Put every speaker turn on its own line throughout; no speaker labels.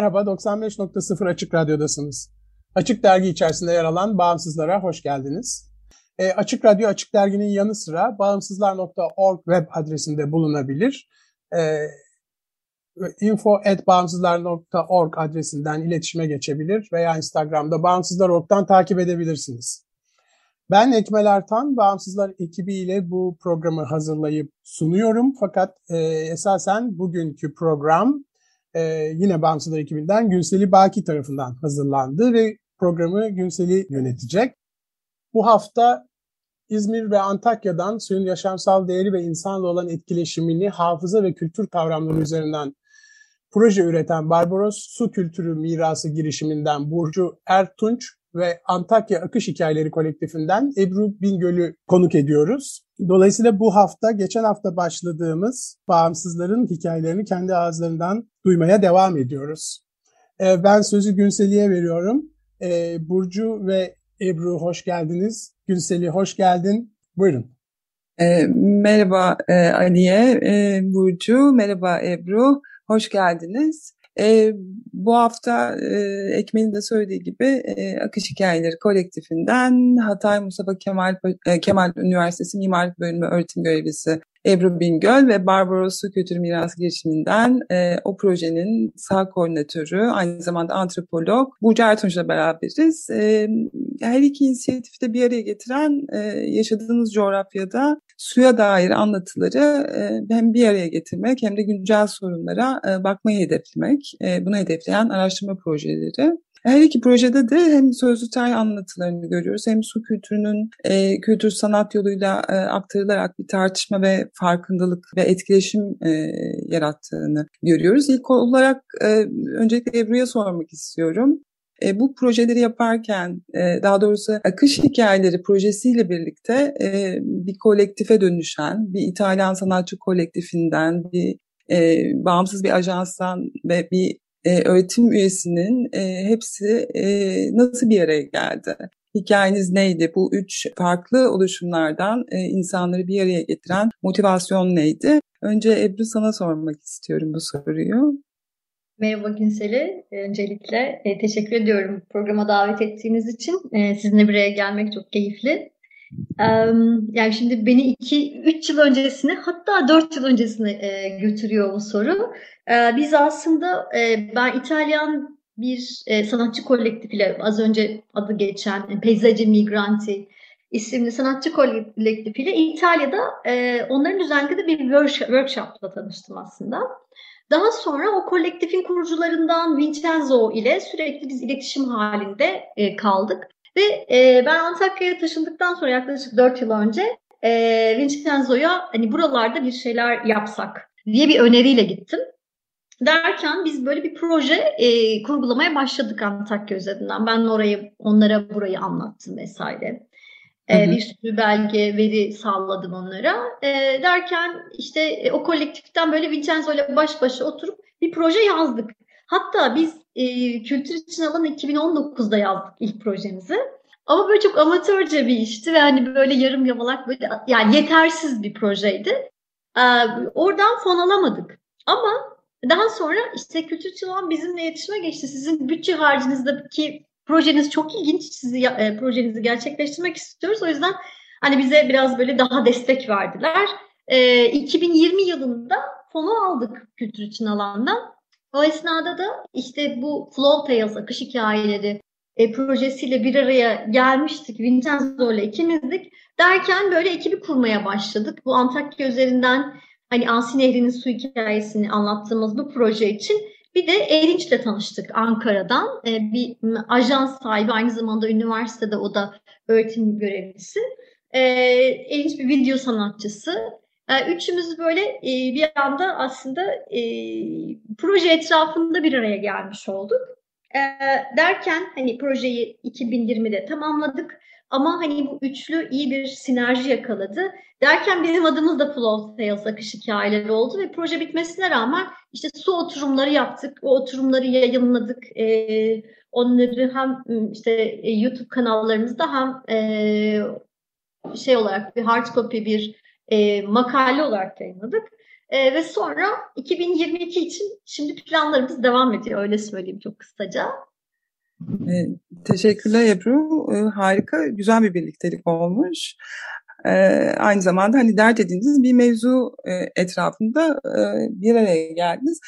Merhaba, 95.0 Açık Radyo'dasınız. Açık Dergi içerisinde yer alan Bağımsızlara hoş geldiniz. E, Açık Radyo, Açık Dergi'nin yanı sıra bağımsızlar.org web adresinde bulunabilir. E, info.bağımsızlar.org adresinden iletişime geçebilir veya Instagram'da Bağımsızlar.org'dan takip edebilirsiniz. Ben Ekmel Ertan, Bağımsızlar ekibiyle bu programı hazırlayıp sunuyorum. Fakat e, esasen bugünkü program e, yine Bağımsızlar ekibinden Günseli Baki tarafından hazırlandı ve programı Günseli yönetecek. Bu hafta İzmir ve Antakya'dan suyun yaşamsal değeri ve insanla olan etkileşimini hafıza ve kültür kavramları üzerinden proje üreten Barbaros Su Kültürü Mirası girişiminden Burcu Ertunç ve Antakya Akış Hikayeleri kolektifinden Ebru Bingöl'ü konuk ediyoruz. Dolayısıyla bu hafta, geçen hafta başladığımız bağımsızların hikayelerini kendi ağızlarından duymaya devam ediyoruz. Ee, ben sözü Günseli'ye veriyorum. Ee, Burcu ve Ebru hoş geldiniz. Günseli hoş geldin. Buyurun.
E, merhaba e, Aliye, e, Burcu, merhaba Ebru, hoş geldiniz. E, bu hafta e, Ekmel'in de söylediği gibi e, Akış Hikayeleri kolektifinden Hatay Mustafa Kemal e, Kemal Üniversitesi Mimarlık Bölümü öğretim görevlisi Ebru Bingöl ve Barbaros Su Kültür Miras girişiminden e, o projenin sağ koordinatörü, aynı zamanda antropolog Burcu Ertunç'la beraberiz. E, her iki inisiyatifi de bir araya getiren e, yaşadığınız coğrafyada suya dair anlatıları e, hem bir araya getirmek hem de güncel sorunlara e, bakmayı hedeflemek. E, bunu hedefleyen araştırma projeleri. Her iki projede de hem sözlü tarih anlatılarını görüyoruz hem su kültürünün e, kültür sanat yoluyla e, aktarılarak bir tartışma ve farkındalık ve etkileşim e, yarattığını görüyoruz. İlk olarak e, öncelikle Ebru'ya sormak istiyorum. E, bu projeleri yaparken e, daha doğrusu akış hikayeleri projesiyle birlikte e, bir kolektife dönüşen bir İtalyan sanatçı kolektifinden bir e, bağımsız bir ajanstan ve bir e, öğretim üyesinin e, hepsi e, nasıl bir araya geldi? Hikayeniz neydi? Bu üç farklı oluşumlardan e, insanları bir araya getiren motivasyon neydi? Önce Ebru sana sormak istiyorum bu soruyu.
Merhaba Günseli. Öncelikle e, teşekkür ediyorum programa davet ettiğiniz için. E, sizinle bir araya gelmek çok keyifli. Yani şimdi beni 2-3 yıl öncesine hatta 4 yıl öncesine e, götürüyor bu soru. E, biz aslında e, ben İtalyan bir sanatçı kolektifiyle az önce adı geçen Peyzajı Migranti isimli sanatçı kolektifiyle İtalya'da onların düzenlediği bir workshopla tanıştım aslında. Daha sonra o kolektifin kurucularından Vincenzo ile sürekli biz iletişim halinde kaldık. Ve e, ben Antakya'ya taşındıktan sonra yaklaşık 4 yıl önce e, Vincenzo'ya hani buralarda bir şeyler yapsak diye bir öneriyle gittim. Derken biz böyle bir proje e, kurgulamaya başladık Antakya üzerinden. Ben orayı onlara burayı anlattım vesaire. E, bir sürü belge, veri sağladım onlara. E, derken işte e, o kolektiften böyle Vincenzo ile baş başa oturup bir proje yazdık. Hatta biz e, Kültür için alan 2019'da yazdık ilk projemizi. Ama böyle çok amatörce bir işti ve hani böyle yarım yamalak böyle yani yetersiz bir projeydi. E, oradan fon alamadık. Ama daha sonra işte Kültür için alan bizimle iletişime geçti. Sizin bütçe harcınızdaki projeniz çok ilginç. Sizi e, projenizi gerçekleştirmek istiyoruz. O yüzden hani bize biraz böyle daha destek verdiler. E, 2020 yılında fonu aldık kültür için alandan. O esnada da işte bu Flow Tales, akış hikayeleri e, projesiyle bir araya gelmiştik. Vincenzo ile ikimizdik. Derken böyle ekibi kurmaya başladık. Bu Antakya üzerinden hani Ansi Nehri'nin su hikayesini anlattığımız bu proje için bir de Erinç'le tanıştık Ankara'dan. E, bir ajans sahibi aynı zamanda üniversitede o da öğretim görevlisi. e, ilginç bir video sanatçısı. E, üçümüz böyle e, bir anda aslında e, proje etrafında bir araya gelmiş olduk. Derken hani projeyi 2020'de tamamladık. Ama hani bu üçlü iyi bir sinerji yakaladı. Derken bizim adımız da Flow Sales akış hikayeleri oldu ve proje bitmesine rağmen işte su oturumları yaptık. O oturumları yayınladık. Onları hem işte e, YouTube kanallarımızda hem şey olarak bir hard copy bir e, makale olarak yayınladık. E, ve sonra 2022 için şimdi planlarımız devam ediyor öyle söyleyeyim çok kısaca.
E, teşekkürler Ebru. E, harika, güzel bir birliktelik olmuş e, aynı zamanda hani dert edindiğiniz bir mevzu e, etrafında e, bir araya geldiniz.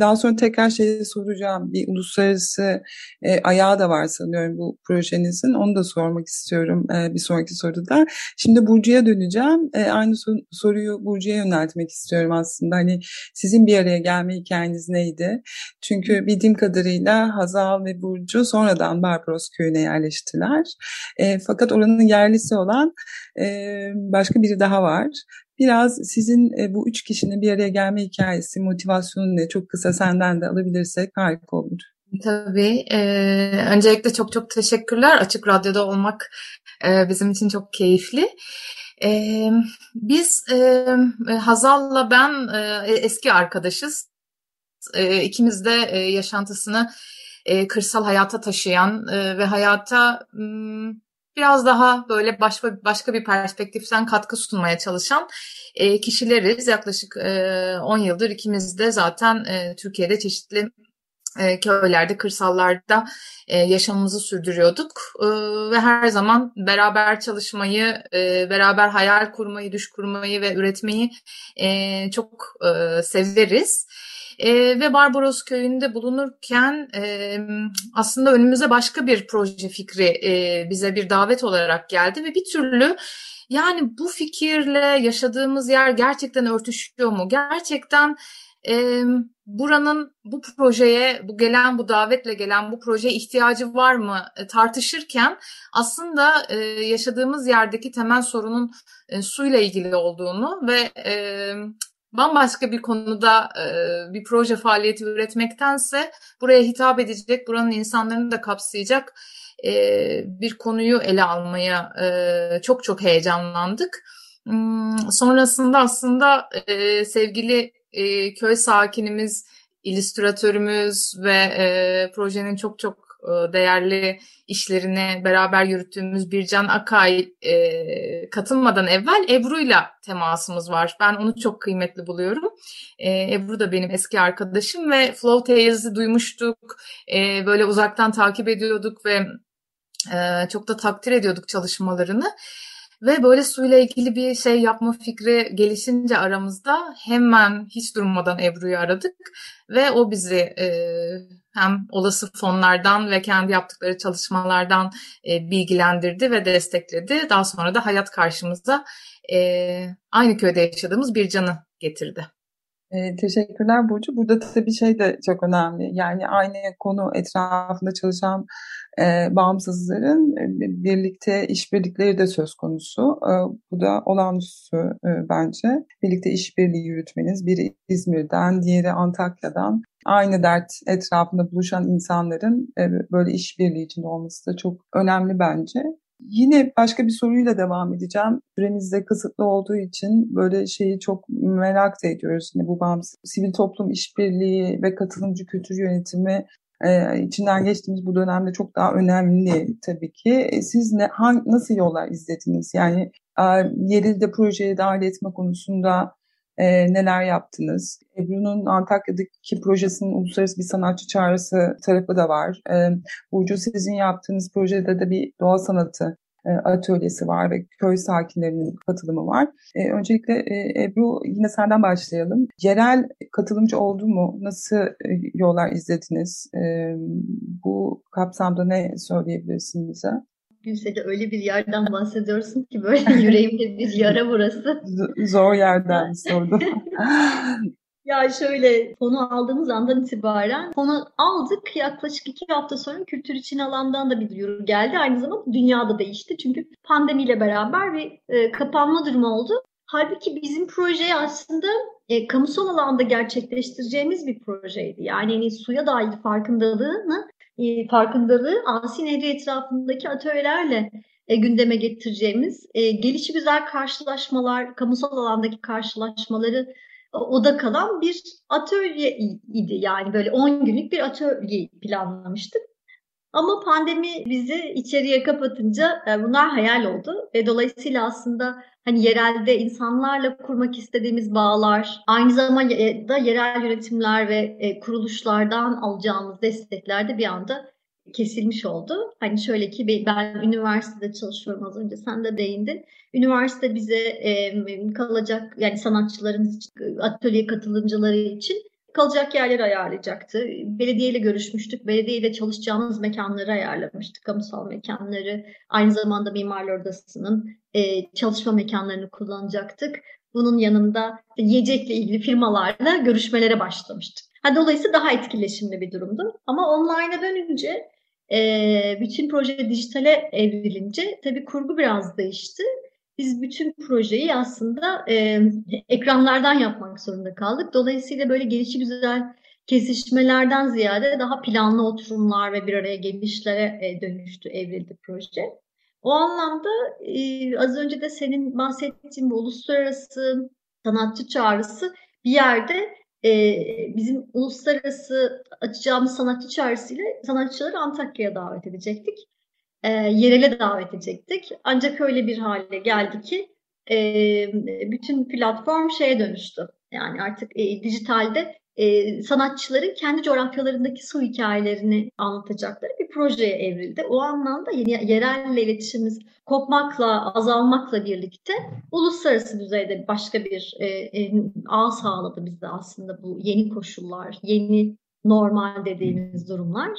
Daha sonra tekrar şeyi soracağım. Bir uluslararası e, ayağı da var sanıyorum bu projenizin. Onu da sormak istiyorum e, bir sonraki soruda. Şimdi Burcu'ya döneceğim. E, aynı sor- soruyu Burcu'ya yöneltmek istiyorum aslında. Hani sizin bir araya gelme hikayeniz neydi? Çünkü bildiğim kadarıyla Hazal ve Burcu sonradan Barbaros köyüne yerleştiler. E, fakat oranın yerlisi olan e, başka biri daha var. Biraz sizin e, bu üç kişinin bir araya gelme hikayesi, motivasyonu ne? Çok kısa senden de alabilirsek harika olur.
Tabii. E, öncelikle çok çok teşekkürler. Açık Radyo'da olmak e, bizim için çok keyifli. E, biz e, Hazal'la ben e, eski arkadaşız. E, ikimiz de e, yaşantısını e, kırsal hayata taşıyan e, ve hayata... M, biraz daha böyle başka başka bir perspektiften katkı sunmaya çalışan e, kişileriz. Yaklaşık e, 10 yıldır ikimiz de zaten e, Türkiye'de çeşitli e, köylerde, kırsallarda e, yaşamımızı sürdürüyorduk e, ve her zaman beraber çalışmayı, e, beraber hayal kurmayı, düş kurmayı ve üretmeyi e, çok e, severiz. E, ve Barbaros köyünde bulunurken e, aslında önümüze başka bir proje fikri e, bize bir davet olarak geldi ve bir türlü yani bu fikirle yaşadığımız yer gerçekten örtüşüyor mu? Gerçekten e, buranın bu projeye, bu gelen bu davetle gelen bu projeye ihtiyacı var mı e, tartışırken aslında e, yaşadığımız yerdeki temel sorunun e, suyla ilgili olduğunu ve e, bambaşka bir konuda e, bir proje faaliyeti üretmektense buraya hitap edecek, buranın insanlarını da kapsayacak e, bir konuyu ele almaya e, çok çok heyecanlandık. Hmm, sonrasında aslında sevgili köy sakinimiz, illüstratörümüz ve projenin çok çok değerli işlerini beraber yürüttüğümüz Bircan Akay e, katılmadan evvel Ebru'yla temasımız var. Ben onu çok kıymetli buluyorum. E, Ebru da benim eski arkadaşım ve Flow Tales'i duymuştuk. E, böyle uzaktan takip ediyorduk ve e, çok da takdir ediyorduk çalışmalarını. Ve böyle suyla ilgili bir şey yapma fikri gelişince aramızda hemen hiç durmadan Ebru'yu aradık. Ve o bizi e, hem olası fonlardan ve kendi yaptıkları çalışmalardan e, bilgilendirdi ve destekledi. Daha sonra da hayat karşımıza e, aynı köyde yaşadığımız bir canı getirdi.
E, teşekkürler Burcu. Burada tabii şey de çok önemli. Yani aynı konu etrafında çalışan e, bağımsızların e, birlikte işbirlikleri de söz konusu. E, bu da olağanüstü e, bence. Birlikte işbirliği yürütmeniz. Biri İzmir'den, diğeri Antakya'dan aynı dert etrafında buluşan insanların e, böyle işbirliği içinde olması da çok önemli bence. Yine başka bir soruyla devam edeceğim. Süremiz de kısıtlı olduğu için böyle şeyi çok merak da ediyoruz. Yani bu bağımsız sivil toplum işbirliği ve katılımcı kültür yönetimi e, içinden geçtiğimiz bu dönemde çok daha önemli tabii ki. E, siz ne, hangi, nasıl yollar izlediniz? Yani e, yerinde projeye dahil etme konusunda e, neler yaptınız? Ebru'nun Antakya'daki projesinin uluslararası bir sanatçı çağrısı tarafı da var. E, Burcu sizin yaptığınız projede de bir doğa sanatı e, atölyesi var ve köy sakinlerinin katılımı var. E, öncelikle e, Ebru yine senden başlayalım. Yerel katılımcı oldu mu? Nasıl e, yollar izlediniz? E, bu kapsamda ne söyleyebilirsin bize?
Gülsel'e öyle bir yerden bahsediyorsun ki böyle yüreğimde bir yara burası.
Zor yerden sordum.
Ya şöyle fonu aldığımız andan itibaren fonu aldık. Yaklaşık iki hafta sonra kültür için alandan da bir duyuru geldi. Aynı zamanda dünyada değişti. Çünkü pandemiyle beraber bir e, kapanma durumu oldu. Halbuki bizim proje aslında e, kamusal alanda gerçekleştireceğimiz bir projeydi. Yani hani suya dair farkındalığını, e, farkındalığı Asi Nehri etrafındaki atölyelerle e, gündeme getireceğimiz, e, gelişi güzel karşılaşmalar, kamusal alandaki karşılaşmaları oda kalan bir atölye idi. Yani böyle 10 günlük bir atölye planlamıştık. Ama pandemi bizi içeriye kapatınca e, bunlar hayal oldu ve dolayısıyla aslında hani yerelde insanlarla kurmak istediğimiz bağlar, aynı zamanda yerel yönetimler ve e, kuruluşlardan alacağımız destekler de bir anda kesilmiş oldu. Hani şöyle ki ben üniversitede çalışıyorum az önce sen de değindin. Üniversite bize e, kalacak yani sanatçıların atölye katılımcıları için kalacak yerler ayarlayacaktı. Belediyeyle görüşmüştük. Belediyeyle çalışacağımız mekanları ayarlamıştık. Kamusal mekanları. Aynı zamanda Mimarlar Odası'nın e, çalışma mekanlarını kullanacaktık. Bunun yanında yiyecekle ilgili firmalarla görüşmelere başlamıştık. Ha, dolayısıyla daha etkileşimli bir durumdu. Ama online'a dönünce e, bütün proje dijitale evrilince tabii kurgu biraz değişti. Biz bütün projeyi aslında e, ekranlardan yapmak zorunda kaldık. Dolayısıyla böyle gelişi güzel kesişmelerden ziyade daha planlı oturumlar ve bir araya gelişlere e, dönüştü, evrildi proje. O anlamda e, az önce de senin bahsettiğin bu uluslararası sanatçı çağrısı bir yerde e, bizim uluslararası açacağımız sanatçı çağrısıyla sanatçıları Antakya'ya davet edecektik. E, yerele davet edecektik. Ancak öyle bir hale geldi ki e, bütün platform şeye dönüştü. Yani artık e, dijitalde e, sanatçıların kendi coğrafyalarındaki su hikayelerini anlatacakları bir projeye evrildi. O anlamda yeni, yerelle iletişimimiz kopmakla, azalmakla birlikte uluslararası düzeyde başka bir e, e, ağ sağladı bize aslında bu yeni koşullar, yeni normal dediğimiz durumlar.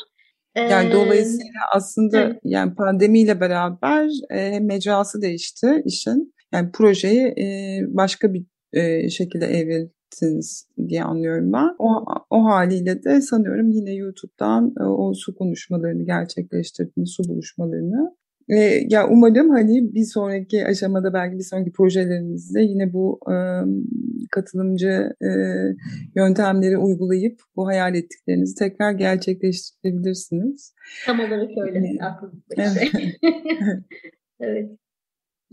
Yani dolayısıyla aslında evet. yani pandemiyle beraber e, mecrası değişti işin. Yani projeyi e, başka bir e, şekilde evrildi ettiniz diye anlıyorum ben. O, o haliyle de sanıyorum yine YouTube'dan e, o su konuşmalarını gerçekleştirdiniz, su buluşmalarını. E, ya umarım hani bir sonraki aşamada belki bir sonraki projelerinizde yine bu e, katılımcı e, yöntemleri uygulayıp bu hayal ettiklerinizi tekrar gerçekleştirebilirsiniz.
Tam olarak öyle. Evet. Aklımda şey. evet.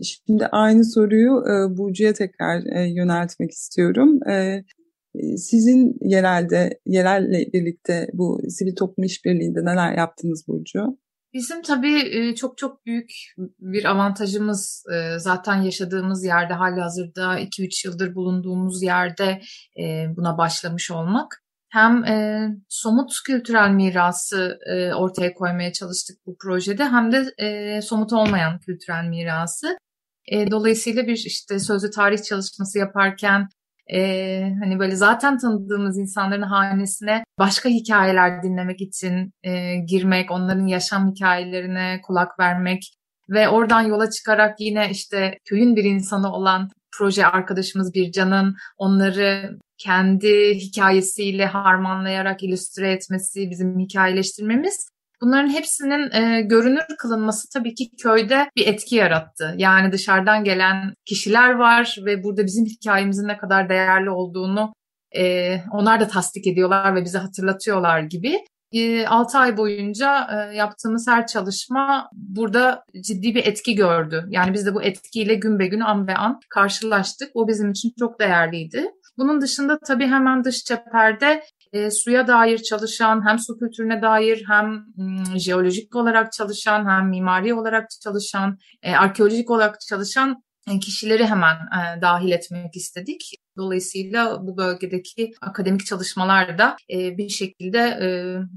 Şimdi aynı soruyu e, Burcu'ya tekrar e, yöneltmek istiyorum. E, sizin yerelde, yerelle birlikte bu sivil toplum işbirliğinde neler yaptınız Burcu?
Bizim tabii çok çok büyük bir avantajımız zaten yaşadığımız yerde hali hazırda 2-3 yıldır bulunduğumuz yerde buna başlamış olmak. Hem somut kültürel mirası ortaya koymaya çalıştık bu projede hem de somut olmayan kültürel mirası. Dolayısıyla bir işte sözlü tarih çalışması yaparken e, hani böyle zaten tanıdığımız insanların hanesine başka hikayeler dinlemek için e, girmek, onların yaşam hikayelerine kulak vermek ve oradan yola çıkarak yine işte köyün bir insanı olan proje arkadaşımız Bircan'ın onları kendi hikayesiyle harmanlayarak illüstre etmesi, bizim hikayeleştirmemiz Bunların hepsinin e, görünür kılınması tabii ki köyde bir etki yarattı. Yani dışarıdan gelen kişiler var ve burada bizim hikayemizin ne kadar değerli olduğunu e, onlar da tasdik ediyorlar ve bize hatırlatıyorlar gibi. E, 6 ay boyunca e, yaptığımız her çalışma burada ciddi bir etki gördü. Yani biz de bu etkiyle gün be gün an be an karşılaştık. O bizim için çok değerliydi. Bunun dışında tabii hemen dış cepherde e, suya dair çalışan, hem su kültürüne dair hem m, jeolojik olarak çalışan, hem mimari olarak çalışan, e, arkeolojik olarak çalışan e, kişileri hemen e, dahil etmek istedik. Dolayısıyla bu bölgedeki akademik çalışmalar da e, bir şekilde e,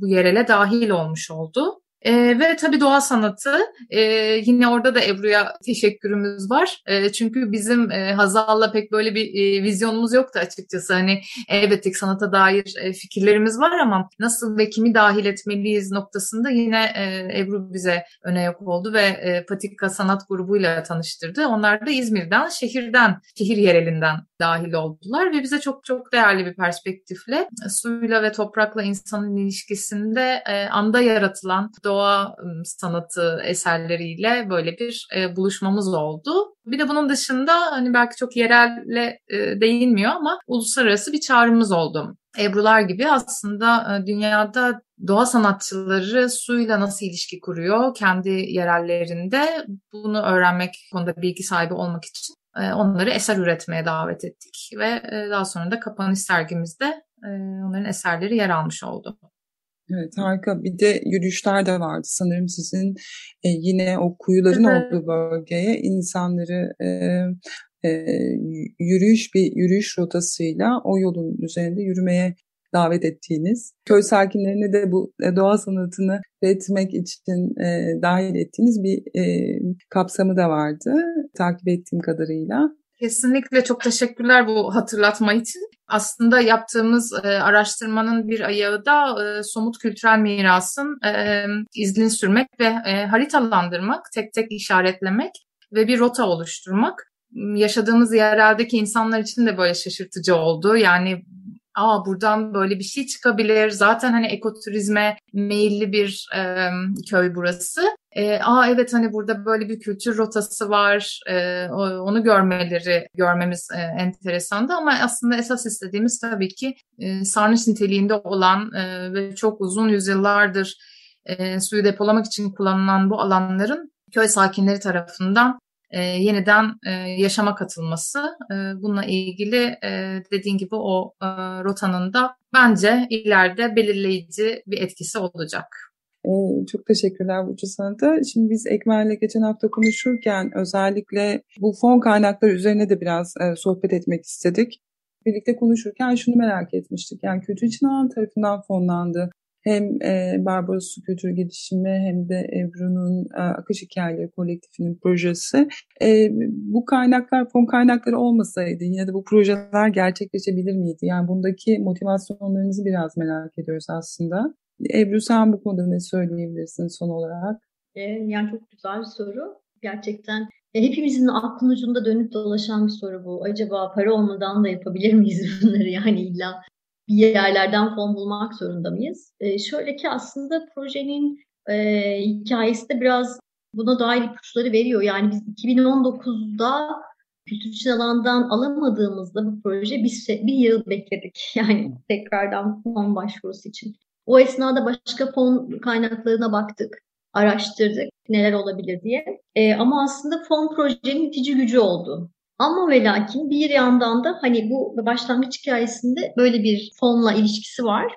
bu yerele dahil olmuş oldu. E, ve tabii doğa sanatı. E, yine orada da Ebru'ya teşekkürümüz var. E, çünkü bizim e, Hazal'la pek böyle bir e, vizyonumuz yoktu açıkçası. Hani elbette sanata dair e, fikirlerimiz var ama nasıl ve kimi dahil etmeliyiz noktasında yine e, Ebru bize öne yok oldu ve e, Patika Sanat grubuyla tanıştırdı. Onlar da İzmir'den, şehirden, şehir yerelinden dahil oldular ve bize çok çok değerli bir perspektifle suyla ve toprakla insanın ilişkisinde e, anda yaratılan doğa sanatı eserleriyle böyle bir e, buluşmamız oldu. Bir de bunun dışında hani belki çok yerelle e, değinmiyor ama uluslararası bir çağrımız oldu. Ebrular gibi aslında e, dünyada doğa sanatçıları suyla nasıl ilişki kuruyor kendi yerellerinde bunu öğrenmek konuda bilgi sahibi olmak için e, onları eser üretmeye davet ettik ve e, daha sonra da kapanış sergimizde e, onların eserleri yer almış oldu.
Evet harika. Bir de yürüyüşler de vardı sanırım sizin e, yine o kuyuların evet. olduğu bölgeye insanları e, e, yürüyüş bir yürüyüş rotasıyla o yolun üzerinde yürümeye davet ettiğiniz, köy sakinlerini de bu doğa sanatını üretmek için e, dahil ettiğiniz bir e, kapsamı da vardı takip ettiğim kadarıyla.
Kesinlikle çok teşekkürler bu hatırlatma için. Aslında yaptığımız e, araştırmanın bir ayağı da e, somut kültürel mirasın e, izini sürmek ve e, haritalandırmak, tek tek işaretlemek ve bir rota oluşturmak. Yaşadığımız yerlerdeki insanlar için de böyle şaşırtıcı oldu. Yani aa buradan böyle bir şey çıkabilir. Zaten hani ekoturizme meyilli bir e, köy burası. E, aa evet hani burada böyle bir kültür rotası var. E, onu görmeleri görmemiz e, enteresandı ama aslında esas istediğimiz tabii ki e, sarnıç niteliğinde olan e, ve çok uzun yüzyıllardır e, suyu depolamak için kullanılan bu alanların köy sakinleri tarafından e, yeniden e, yaşama katılması. E, bununla ilgili e, dediğin gibi o e, rotanın da bence ileride belirleyici bir etkisi olacak.
Ee, çok teşekkürler Burcu sana da. Şimdi biz Ekmel'le geçen hafta konuşurken özellikle bu fon kaynakları üzerine de biraz e, sohbet etmek istedik. Birlikte konuşurken şunu merak etmiştik. Yani Kültür İçin tarafından fonlandı hem e, Barbaros Kültür Gelişimi hem de Ebru'nun e, Akış Hikayeleri Kolektifinin projesi. E, bu kaynaklar, fon kaynakları olmasaydı yine de bu projeler gerçekleşebilir miydi? Yani bundaki motivasyonlarınızı biraz merak ediyoruz aslında. Ebru sen bu konuda ne söyleyebilirsin son olarak?
E, yani çok güzel bir soru. Gerçekten e, hepimizin aklın ucunda dönüp dolaşan bir soru bu. Acaba para olmadan da yapabilir miyiz bunları? Yani illa bir yerlerden fon bulmak zorunda mıyız? E, şöyle ki aslında projenin e, hikayesi de biraz buna dair ipuçları veriyor. Yani biz 2019'da kültür alandan alamadığımızda bu proje bir, bir yıl bekledik. Yani tekrardan fon başvurusu için. O esnada başka fon kaynaklarına baktık, araştırdık neler olabilir diye. E, ama aslında fon projenin itici gücü oldu. Ama ve lakin bir yandan da hani bu başlangıç hikayesinde böyle bir fonla ilişkisi var.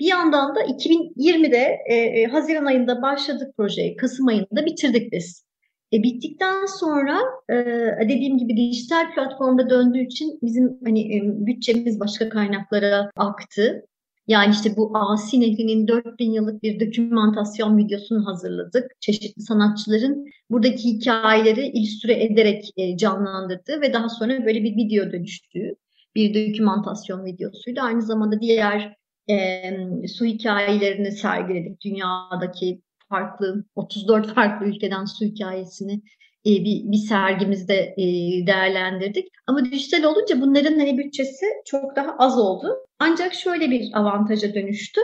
Bir yandan da 2020'de e, e, Haziran ayında başladık projeyi, Kasım ayında bitirdik biz. E, bittikten sonra e, dediğim gibi dijital platformda döndüğü için bizim hani e, bütçemiz başka kaynaklara aktı. Yani işte bu Asi Nehri'nin 4000 yıllık bir dokümantasyon videosunu hazırladık. Çeşitli sanatçıların buradaki hikayeleri illüstre ederek e, canlandırdığı ve daha sonra böyle bir video dönüştüğü bir dokümantasyon videosuydu. Aynı zamanda diğer e, su hikayelerini sergiledik. Dünyadaki farklı 34 farklı ülkeden su hikayesini e, bir, bir sergimizde e, değerlendirdik. Ama dijital olunca bunların hani bütçesi çok daha az oldu. Ancak şöyle bir avantaja dönüştü.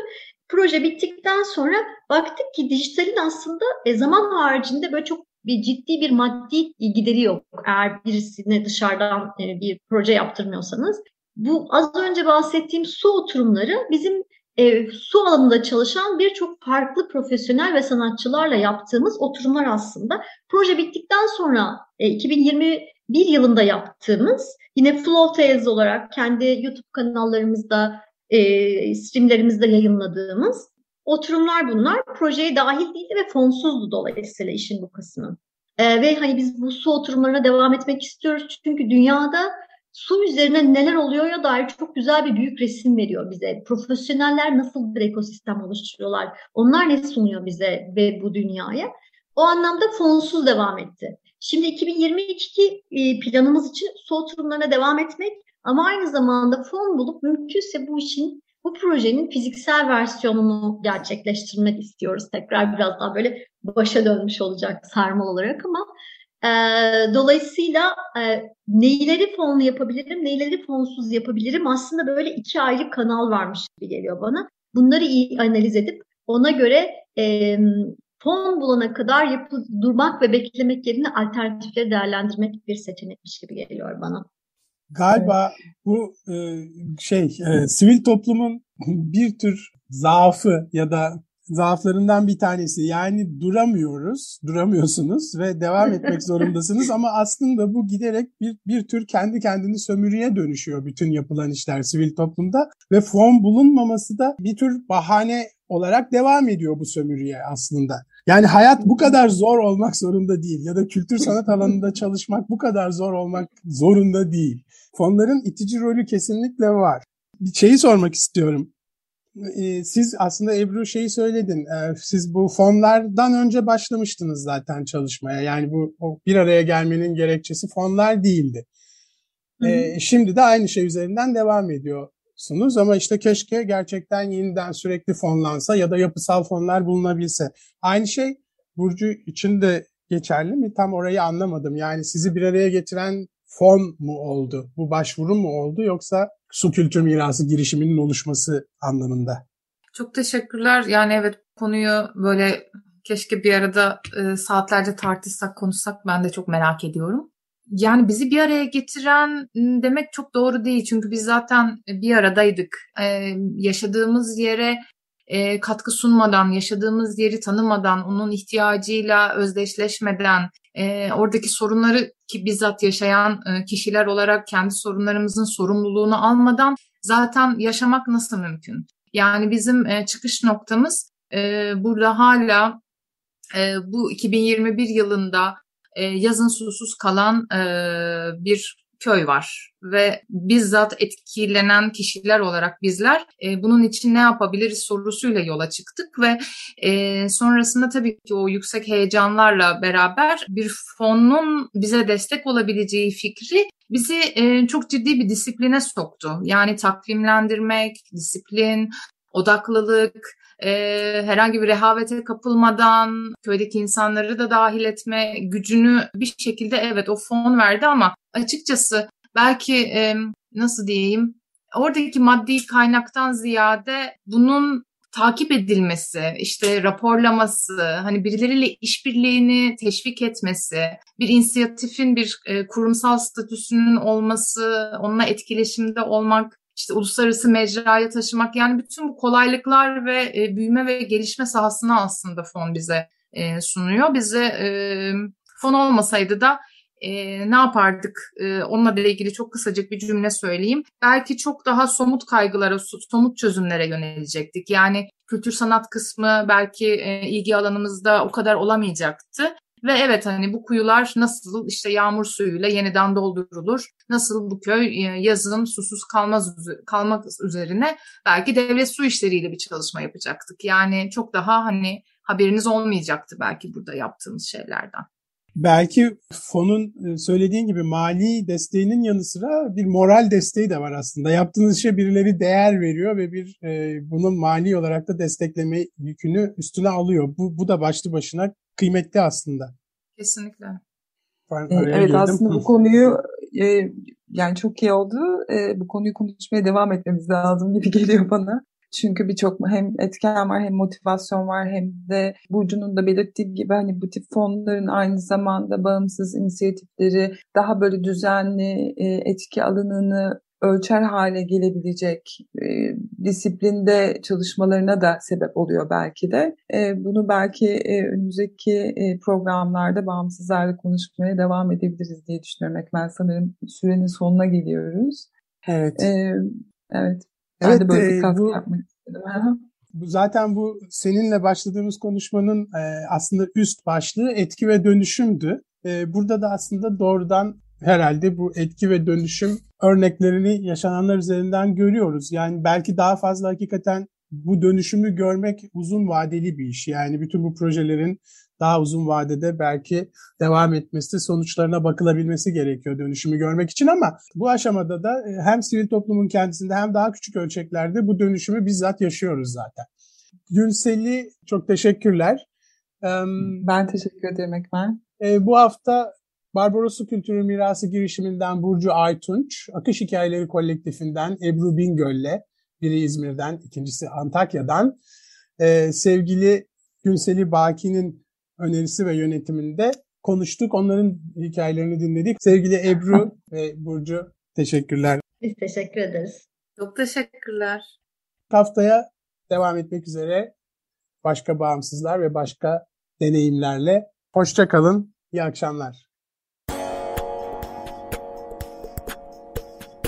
Proje bittikten sonra baktık ki dijitalin aslında e, zaman haricinde böyle çok bir ciddi bir maddi gideri yok. Eğer birisine dışarıdan e, bir proje yaptırmıyorsanız. Bu az önce bahsettiğim su oturumları bizim e, su alanında çalışan birçok farklı profesyonel ve sanatçılarla yaptığımız oturumlar aslında. Proje bittikten sonra e, 2021 yılında yaptığımız yine Flow Tales olarak kendi YouTube kanallarımızda e, streamlerimizde yayınladığımız oturumlar bunlar. Projeye dahil değildi ve fonsuzdu dolayısıyla işin bu kısmı. E, ve hani biz bu su oturumlarına devam etmek istiyoruz çünkü dünyada su üzerine neler oluyor ya dair çok güzel bir büyük resim veriyor bize. Profesyoneller nasıl bir ekosistem oluşturuyorlar? Onlar ne sunuyor bize ve bu dünyaya? O anlamda fonsuz devam etti. Şimdi 2022 e, planımız için su oturumlarına devam etmek ama aynı zamanda fon bulup mümkünse bu işin bu projenin fiziksel versiyonunu gerçekleştirmek istiyoruz. Tekrar biraz daha böyle başa dönmüş olacak sarmal olarak ama e, dolayısıyla e, neyleri fonlu yapabilirim, neyleri fonsuz yapabilirim aslında böyle iki ayrı kanal varmış gibi geliyor bana. Bunları iyi analiz edip ona göre e, fon bulana kadar yapı, durmak ve beklemek yerine alternatifleri değerlendirmek bir seçenekmiş gibi geliyor bana.
Galiba bu e, şey e, sivil toplumun bir tür zaafı ya da zaaflarından bir tanesi. Yani duramıyoruz, duramıyorsunuz ve devam etmek zorundasınız ama aslında bu giderek bir, bir tür kendi kendini sömürüye dönüşüyor bütün yapılan işler sivil toplumda ve fon bulunmaması da bir tür bahane olarak devam ediyor bu sömürüye aslında. Yani hayat bu kadar zor olmak zorunda değil ya da kültür sanat alanında çalışmak bu kadar zor olmak zorunda değil. Fonların itici rolü kesinlikle var. Bir şeyi sormak istiyorum. Ee, siz aslında Ebru şeyi söyledin. Ee, siz bu fonlardan önce başlamıştınız zaten çalışmaya. Yani bu o bir araya gelmenin gerekçesi fonlar değildi. Ee, şimdi de aynı şey üzerinden devam ediyorsunuz ama işte keşke gerçekten yeniden sürekli fonlansa ya da yapısal fonlar bulunabilse. Aynı şey Burcu için de geçerli mi? Tam orayı anlamadım. Yani sizi bir araya getiren fon mu oldu? Bu başvuru mu oldu yoksa su kültür mirası girişiminin oluşması anlamında?
Çok teşekkürler. Yani evet konuyu böyle keşke bir arada e, saatlerce tartışsak, konuşsak ben de çok merak ediyorum. Yani bizi bir araya getiren demek çok doğru değil. Çünkü biz zaten bir aradaydık. Ee, yaşadığımız yere e, katkı sunmadan, yaşadığımız yeri tanımadan, onun ihtiyacıyla özdeşleşmeden, e, oradaki sorunları ki bizzat yaşayan e, kişiler olarak kendi sorunlarımızın sorumluluğunu almadan zaten yaşamak nasıl mümkün? Yani bizim e, çıkış noktamız e, burada hala bu 2021 yılında yazın susuz kalan bir köy var ve bizzat etkilenen kişiler olarak bizler e, bunun için ne yapabiliriz sorusuyla yola çıktık ve e, sonrasında tabii ki o yüksek heyecanlarla beraber bir fonun bize destek olabileceği fikri bizi e, çok ciddi bir disipline soktu. Yani takvimlendirmek, disiplin, odaklılık, e, herhangi bir rehavete kapılmadan köydeki insanları da dahil etme gücünü bir şekilde evet o fon verdi ama açıkçası belki e, nasıl diyeyim oradaki maddi kaynaktan ziyade bunun takip edilmesi, işte raporlaması, hani birileriyle işbirliğini teşvik etmesi, bir inisiyatifin bir e, kurumsal statüsünün olması, onunla etkileşimde olmak, işte uluslararası mecraya taşımak yani bütün bu kolaylıklar ve e, büyüme ve gelişme sahasını aslında fon bize e, sunuyor. Bize e, fon olmasaydı da e, ne yapardık? E, onunla ilgili çok kısacık bir cümle söyleyeyim. Belki çok daha somut kaygılara, somut çözümlere yönelecektik. Yani kültür sanat kısmı belki e, ilgi alanımızda o kadar olamayacaktı. Ve evet hani bu kuyular nasıl işte yağmur suyuyla yeniden doldurulur? Nasıl bu köy e, yazın susuz kalmaz kalmak üzerine belki devlet su işleriyle bir çalışma yapacaktık. Yani çok daha hani haberiniz olmayacaktı belki burada yaptığımız şeylerden.
Belki fonun e, söylediğin gibi mali desteğinin yanı sıra bir moral desteği de var aslında. Yaptığınız işe birileri değer veriyor ve bir e, bunun mali olarak da destekleme yükünü üstüne alıyor. Bu, bu da başlı başına kıymetli aslında.
Kesinlikle.
Ben evet girdim. aslında bu konuyu e, yani çok iyi oldu. E, bu konuyu konuşmaya devam etmemiz lazım gibi geliyor bana. Çünkü birçok hem etken var hem motivasyon var hem de Burcu'nun da belirttiği gibi hani bu tip fonların aynı zamanda bağımsız inisiyatifleri daha böyle düzenli e, etki alanını ölçer hale gelebilecek e, disiplinde çalışmalarına da sebep oluyor belki de. E, bunu belki e, önümüzdeki e, programlarda bağımsızlarla konuşmaya devam edebiliriz diye düşünüyorum. Ben sanırım sürenin sonuna geliyoruz.
Evet.
E, evet.
Ben evet, de böyle bir katkı bu... yapmak istedim. Zaten bu seninle başladığımız konuşmanın e, aslında üst başlığı etki ve dönüşümdü. E, burada da aslında doğrudan herhalde bu etki ve dönüşüm örneklerini yaşananlar üzerinden görüyoruz. Yani belki daha fazla hakikaten bu dönüşümü görmek uzun vadeli bir iş. Yani bütün bu projelerin daha uzun vadede belki devam etmesi, sonuçlarına bakılabilmesi gerekiyor dönüşümü görmek için ama bu aşamada da e, hem sivil toplumun kendisinde hem daha küçük ölçeklerde bu dönüşümü bizzat yaşıyoruz zaten. Günsel'i çok teşekkürler.
Ben teşekkür ederim Ekmel.
E, bu hafta Barbarosu Kültürü Mirası girişiminden Burcu Aytunç, Akış Hikayeleri Kolektifinden Ebru Bingöl'le, biri İzmir'den, ikincisi Antakya'dan, e, sevgili Günseli Baki'nin önerisi ve yönetiminde konuştuk. Onların hikayelerini dinledik. Sevgili Ebru ve Burcu teşekkürler.
Biz teşekkür ederiz.
Çok teşekkürler.
Haftaya devam etmek üzere başka bağımsızlar ve başka deneyimlerle. Hoşça kalın. İyi akşamlar.